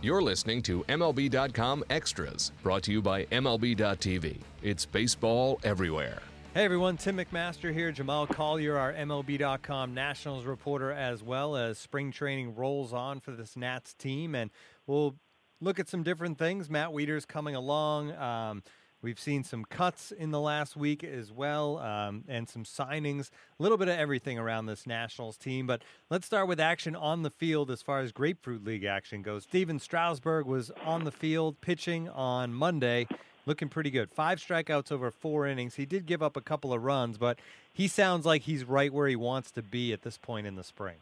You're listening to MLB.com Extras, brought to you by MLB.tv. It's baseball everywhere. Hey everyone, Tim McMaster here. Jamal Collier, our MLB.com Nationals reporter, as well as spring training rolls on for this Nats team. And we'll look at some different things. Matt Wieters coming along. Um, We've seen some cuts in the last week as well, um, and some signings. A little bit of everything around this Nationals team. But let's start with action on the field as far as Grapefruit League action goes. Stephen Strasburg was on the field pitching on Monday, looking pretty good. Five strikeouts over four innings. He did give up a couple of runs, but he sounds like he's right where he wants to be at this point in the spring.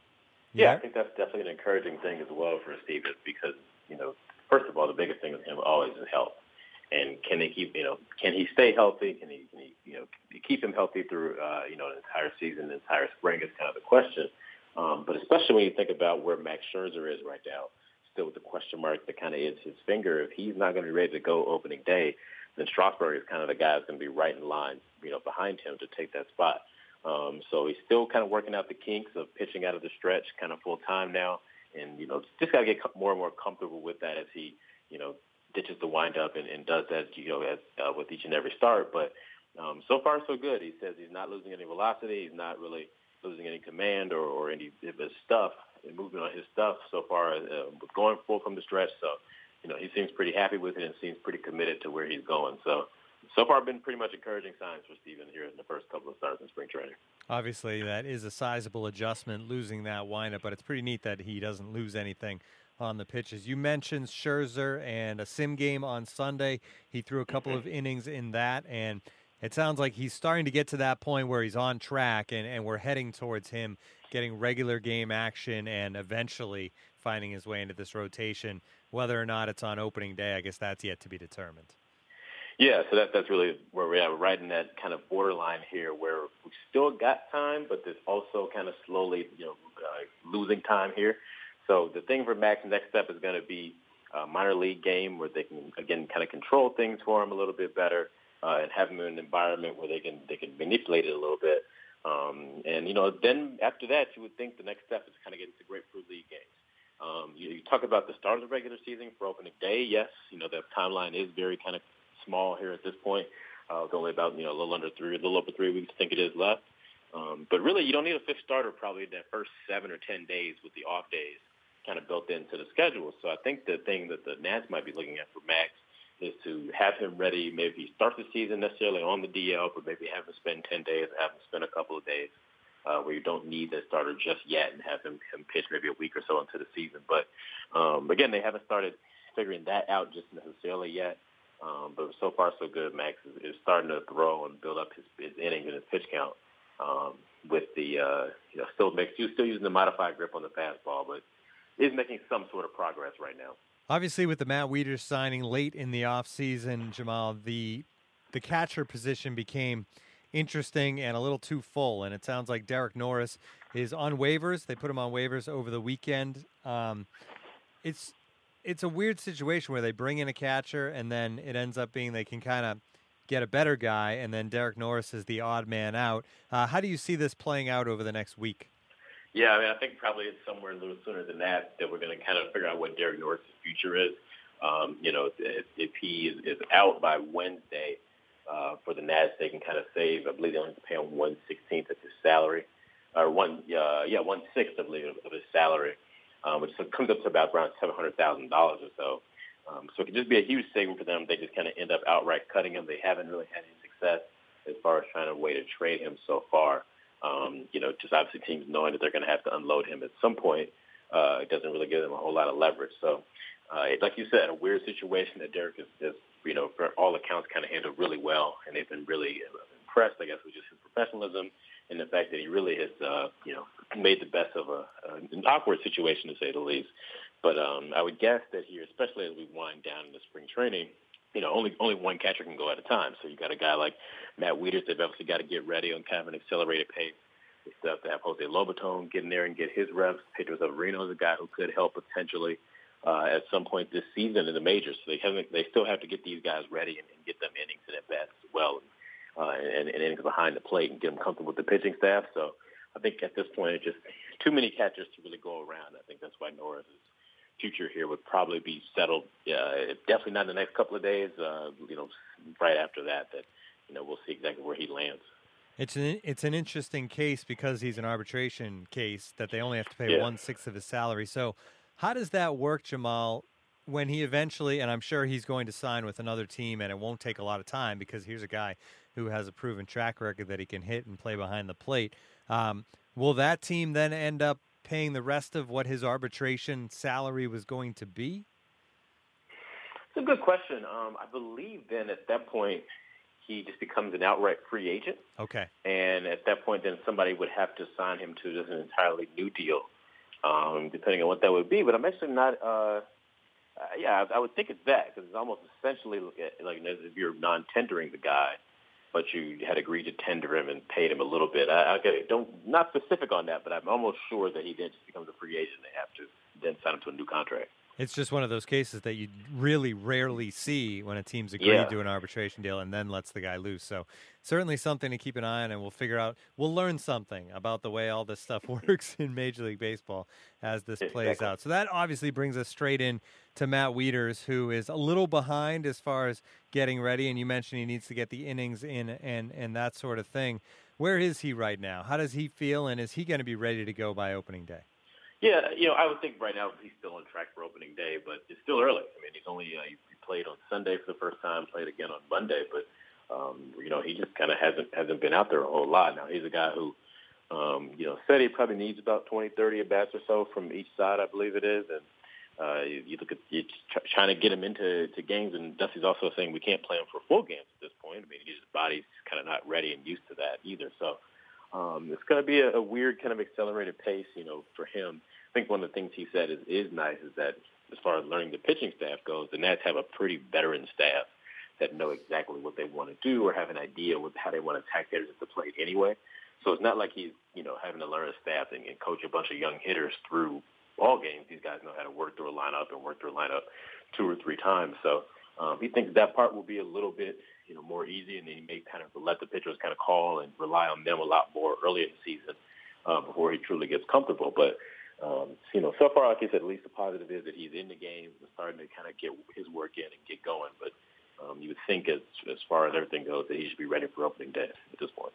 Yeah, I think that's definitely an encouraging thing as well for Stephen because, you know, first of all, the biggest thing with him always is health and can they keep you know can he stay healthy? Can he can he you know keep him healthy through uh, you know the entire season, the entire spring is kind of the question. Um, but especially when you think about where Max Scherzer is right now, still with the question mark that kind of is his finger. If he's not going to be ready to go opening day, then Strasburg is kind of the guy that's going to be right in line, you know, behind him to take that spot. Um, so he's still kind of working out the kinks of pitching out of the stretch, kind of full time now, and you know, just got to get more and more comfortable with that as he, you know, ditches the windup and, and does that, you know, as, uh, with each and every start. But um, so far, so good. He says he's not losing any velocity. He's not really losing any command or, or any of his stuff and movement on his stuff so far uh, going full from the stretch. So, you know, he seems pretty happy with it and seems pretty committed to where he's going. So, so far, been pretty much encouraging signs for Stephen here in the first couple of starts in spring training. Obviously, that is a sizable adjustment, losing that windup, but it's pretty neat that he doesn't lose anything on the pitches. You mentioned Scherzer and a sim game on Sunday. He threw a couple of innings in that, and it sounds like he's starting to get to that point where he's on track, and, and we're heading towards him getting regular game action and eventually finding his way into this rotation. Whether or not it's on opening day, I guess that's yet to be determined. Yeah, so that, that's really where we're right in that kind of borderline here where we still got time, but there's also kind of slowly, you know, uh, losing time here. So the thing for Max next step is going to be a minor league game where they can again kind of control things for him a little bit better uh, and have him in an environment where they can they can manipulate it a little bit. Um, and you know, then after that, you would think the next step is kind of get into Grapefruit League games. Um, you, you talk about the start of the regular season for opening day. Yes, you know the timeline is very kind of small here at this point. Uh, it's only about you know a little under three, a little over three weeks. I think it is left. Um, but really, you don't need a fifth starter probably in that first seven or ten days with the off days kind of built into the schedule. So I think the thing that the Nats might be looking at for Max is to have him ready. Maybe start the season necessarily on the DL, but maybe have him spend 10 days, have him spend a couple of days uh, where you don't need the starter just yet and have him, him pitch maybe a week or so into the season. But um, again, they haven't started figuring that out just necessarily yet. Um, but so far, so good. Max is, is starting to throw and build up his, his innings and his pitch count um, with the uh, you know still makes you still using the modified grip on the fastball, but is making some sort of progress right now. Obviously, with the Matt Wieters signing late in the offseason, Jamal, the the catcher position became interesting and a little too full. And it sounds like Derek Norris is on waivers. They put him on waivers over the weekend. Um, it's it's a weird situation where they bring in a catcher and then it ends up being they can kind of get a better guy, and then Derek Norris is the odd man out. Uh, how do you see this playing out over the next week? Yeah, I mean, I think probably it's somewhere a little sooner than that that we're going to kind of figure out what Derek Norris' future is. Um, you know, if, if he is, is out by Wednesday uh, for the Nats, they can kind of save. I believe they only have to pay him one sixteenth of his salary, or one uh, yeah one sixth, I believe, of, of his salary, um, which comes up to about around seven hundred thousand dollars or so. Um, so it could just be a huge saving for them. They just kind of end up outright cutting him. They haven't really had any success as far as trying to way to trade him so far. Um, you know, just obviously teams knowing that they're going to have to unload him at some point, uh, it doesn't really give them a whole lot of leverage. So, uh, like you said, a weird situation that Derek is, is you know, for all accounts, kind of handled really well, and they've been really impressed, I guess, with just his professionalism and the fact that he really has, uh, you know, made the best of a, an awkward situation to say the least. But um, I would guess that here, especially as we wind down into spring training, you know, only only one catcher can go at a time. So you got a guy like Matt Wieters. They've obviously got to get ready on kind of an accelerated pace. They still have to have Jose Lobaton get in there and get his reps. Pedro Severino is a guy who could help potentially uh, at some point this season in the majors. So they haven't. They still have to get these guys ready and, and get them innings and at bats as well, uh, and, and innings behind the plate and get them comfortable with the pitching staff. So I think at this point it's just too many catchers to really go around. I think that's why Norris is future here would probably be settled. Uh, definitely not in the next couple of days. Uh, you know, right after that, that you know we'll see exactly where he lands. It's an it's an interesting case because he's an arbitration case that they only have to pay Yeah. one sixth of his salary. So, how does that work, Jamal? When he eventually, and I'm sure he's going to sign with another team, and it won't take a lot of time because here's a guy who has a proven track record that he can hit and play behind the plate. Um, will that team then end up paying the rest of what his arbitration salary was going to be? It's a good question. Um, I believe then at that point he just becomes an outright free agent, Okay. and at that point then somebody would have to sign him to just an entirely new deal, um, depending on what that would be. But I'm actually not. Uh, uh, yeah, I, I would think it's that because it's almost essentially like as if you're non-tendering the guy, but you had agreed to tender him and paid him a little bit. I, I don't not specific on that, but I'm almost sure that he then just becomes a free agent. They have to then sign him to a new contract. It's just one of those cases that you really rarely see when a team's agreed Yeah. to an arbitration deal and then lets the guy loose. So certainly something to keep an eye on, and we'll figure out. We'll learn something about the way all this stuff works in Major League Baseball as this plays Exactly. out. So that obviously brings us straight in to Matt Wieters, who is a little behind as far as getting ready. And you mentioned he needs to get the innings in and and that sort of thing. Where is he right now? How does he feel, and is he going to be ready to go by opening day? Yeah, you know, I would think right now he's still on track for opening day, but it's still early. I mean, he's only uh, he played on Sunday for the first time, played again on Monday, but um, you know, he just kind of hasn't hasn't been out there a whole lot. Now he's a guy who, um, you know, said he probably needs about 20, 30 at bats or so from each side, I believe it is, and uh, you, you look at you tr- trying to get him into to games, and Dusty's also saying we can't play him for full games at this point. I mean, his body's kind of not ready and used to that either, so. Um, it's going to be a, a weird kind of accelerated pace, you know, for him. I think one of the things he said is, is nice is that as far as learning the pitching staff goes, the Nats have a pretty veteran staff that know exactly what they want to do or have an idea with how they want to attack hitters at the plate anyway. So it's not like he's, you know, having to learn a staff and, and coach a bunch of young hitters through ball games. These guys know how to work through a lineup and work through a lineup two or three times. So um, he thinks that part will be a little bit, you know, more easy, and then he may kind of let the pitchers kind of call and rely on them a lot more early in the season uh, before he truly gets comfortable. But um, you know, so far, like I said, at least the positive is that he's in the game and starting to kind of get his work in and get going. But um, you would think, as as far as everything goes, that he should be ready for opening day at this point.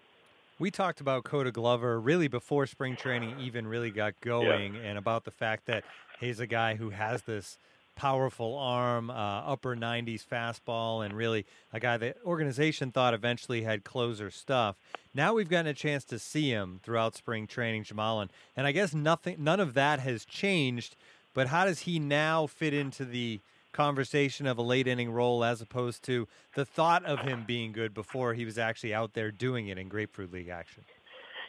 We talked about Koda Glover really before spring training even really got going, and about the fact that he's a guy who has this powerful arm, uh, upper 90s fastball, and really a guy that organization thought eventually had closer stuff. Now we've gotten a chance to see him throughout spring training, Jamal, and, and I guess nothing, none of that has changed. But how does he now fit into the conversation of a late inning role as opposed to the thought of him being good before he was actually out there doing it in Grapefruit League action?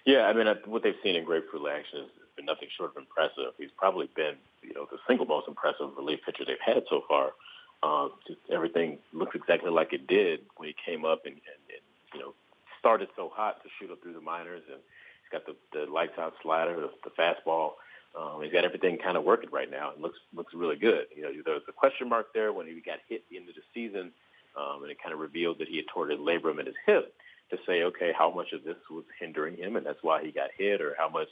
Yeah, I mean, what they've seen in Grapefruit League action has been nothing short of impressive. He's probably been, you know, the single most impressive relief pitcher they've had so far. Um, just everything looks exactly like it did when he came up and, and, and you know, started so hot to shoot up through the minors, and he's got the, the lights out slider, the, the fastball. Um, he's got everything kind of working right now. It looks looks really good. You know, there was a question mark there when he got hit at the end of the season, um, and it kind of revealed that he had torn his labrum in his hip. To say, okay, how much of this was hindering him, and that's why he got hit, or how much,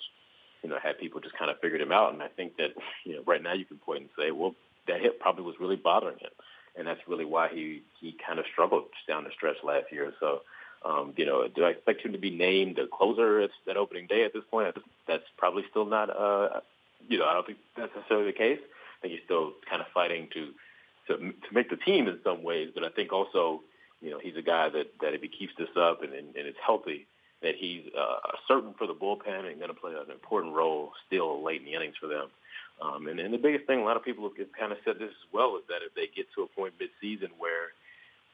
you know, had people just kind of figured him out. And I think that, you know, right now you can point and say, well, that hit probably was really bothering him, and that's really why he he kind of struggled down the stretch last year. So. Um, you know, do I expect him to be named the closer at that opening day at this point? That's probably still not, uh, you know, I don't think that's necessarily the case. I think he's still kind of fighting to, to to make the team in some ways, but I think also, you know, he's a guy that that if he keeps this up and and, and is healthy, that he's uh, certain for the bullpen and going to play an important role still late in the innings for them. Um, and, and the biggest thing, a lot of people have kind of said this as well, is that if they get to a point mid-season where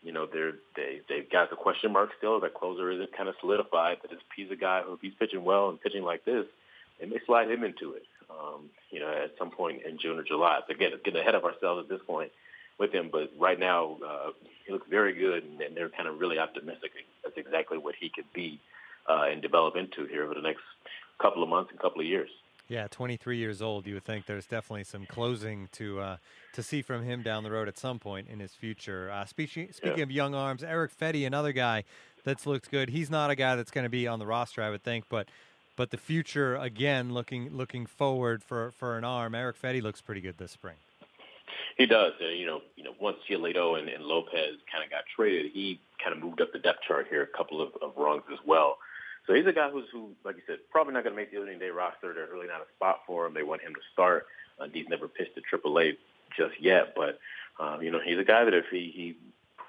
you know, they're they they've got the question mark still. That closer isn't kind of solidified. That he's a guy who, if he's pitching well and pitching like this, they may slide him into it. Um, you know, at some point in June or July. So again, getting ahead of ourselves at this point with him, but right now uh, he looks very good, and, and they're kind of really optimistic. That's exactly what he could be uh, and develop into here over the next couple of months and couple of years. Yeah, 23 years old. You would think there's definitely some closing to uh, to see from him down the road at some point in his future. Uh, speaking speaking Yeah. of young arms, Erick Fedde, another guy that's looked good. He's not a guy that's going to be on the roster, I would think, but but the future again, looking looking forward for for an arm. Erick Fedde looks pretty good this spring. He does. Uh, you know, you know, once Giolito and, and Lopez kind of got traded, he kind of moved up the depth chart here a couple of, of rungs as well. So he's a guy who's, who, like you said, probably not going to make the opening day roster. There's really not a spot for him. They want him to start. Uh, he's never pitched to AAA just yet, but um, you know, he's a guy that if he he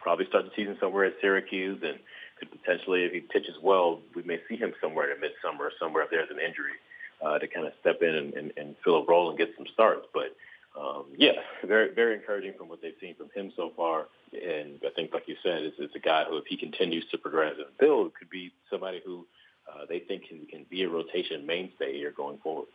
probably start the season somewhere at Syracuse and could potentially, if he pitches well, we may see him somewhere in midsummer or somewhere if there's an injury uh, to kind of step in and, and, and fill a role and get some starts. But um, yeah, very very encouraging from what they've seen from him so far. And I think, like you said, it's, it's a guy who, if he continues to progress and build, could be somebody who uh, they think can, can be a rotation mainstay here going forward.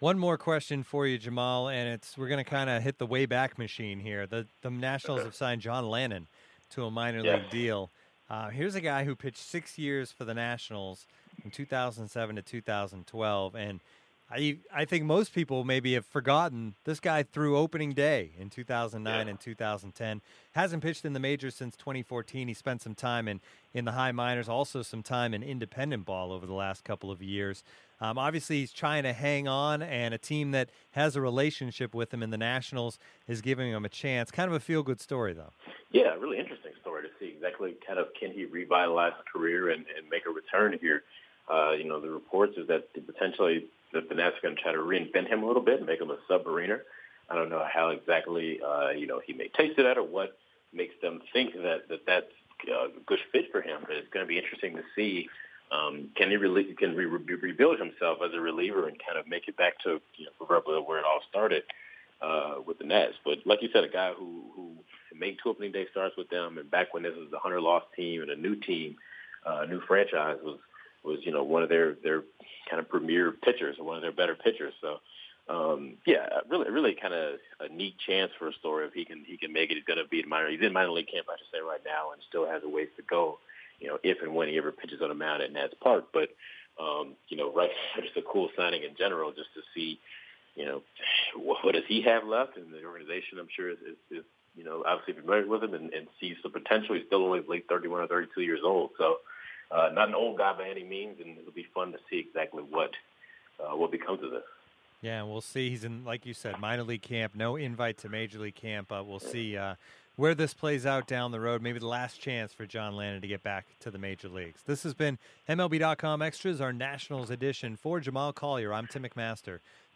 One more question for you, Jamal, and it's we're going to kind of hit the way back machine here. The the Nationals have signed John Lannan to a minor league deal. Uh, here's a guy who pitched six years for the Nationals from 2007 to 2012, and I I think most people maybe have forgotten this guy through opening day in 2009 yeah. and 2010. Hasn't pitched in the majors since 2014. He spent some time in in the high minors, also some time in independent ball over the last couple of years. Um, obviously, he's trying to hang on, and a team that has a relationship with him in the Nationals is giving him a chance. Kind of a feel good story, though. Yeah, really interesting story to see exactly kind of can he revitalize his career and, and make a return here. Uh, you know, the reports is that potentially the are going to try to reinvent him a little bit make him a submariner. I don't know how exactly, uh, you know, he may taste that or what makes them think that, that that's a good fit for him. But it's going to be interesting to see um, can he re- can re- re- rebuild himself as a reliever and kind of make it back to you know where it all started uh, with the Nats. But like you said, a guy who who made two opening day starts with them, and back when this was a hundred loss team and a new team, uh, new franchise was was you know one of their their kind of premier pitchers or one of their better pitchers. So um, yeah, really really kind of a neat chance for a story if he can he can make it. He's going to be in minor. He's in minor league camp, I should say, right now, and still has a ways to go. You know, if and when he ever pitches on a mound at Nats Park, but um, you know, right, just a cool signing in general, just to see, you know, what, what does he have left, and the organization, I'm sure, is, is, is you know, obviously familiar with him and, and sees the potential. He's still only late 31 or 32 years old, so uh, not an old guy by any means, and it'll be fun to see exactly what uh, what becomes of this. Yeah, we'll see. He's in, like you said, minor league camp. No invite to major league camp. Uh, we'll see uh, where this plays out down the road. Maybe the last chance for John Lannan to get back to the major leagues. This has been MLB.com Extras, our Nationals edition. For Jamal Collier, I'm Tim McMaster.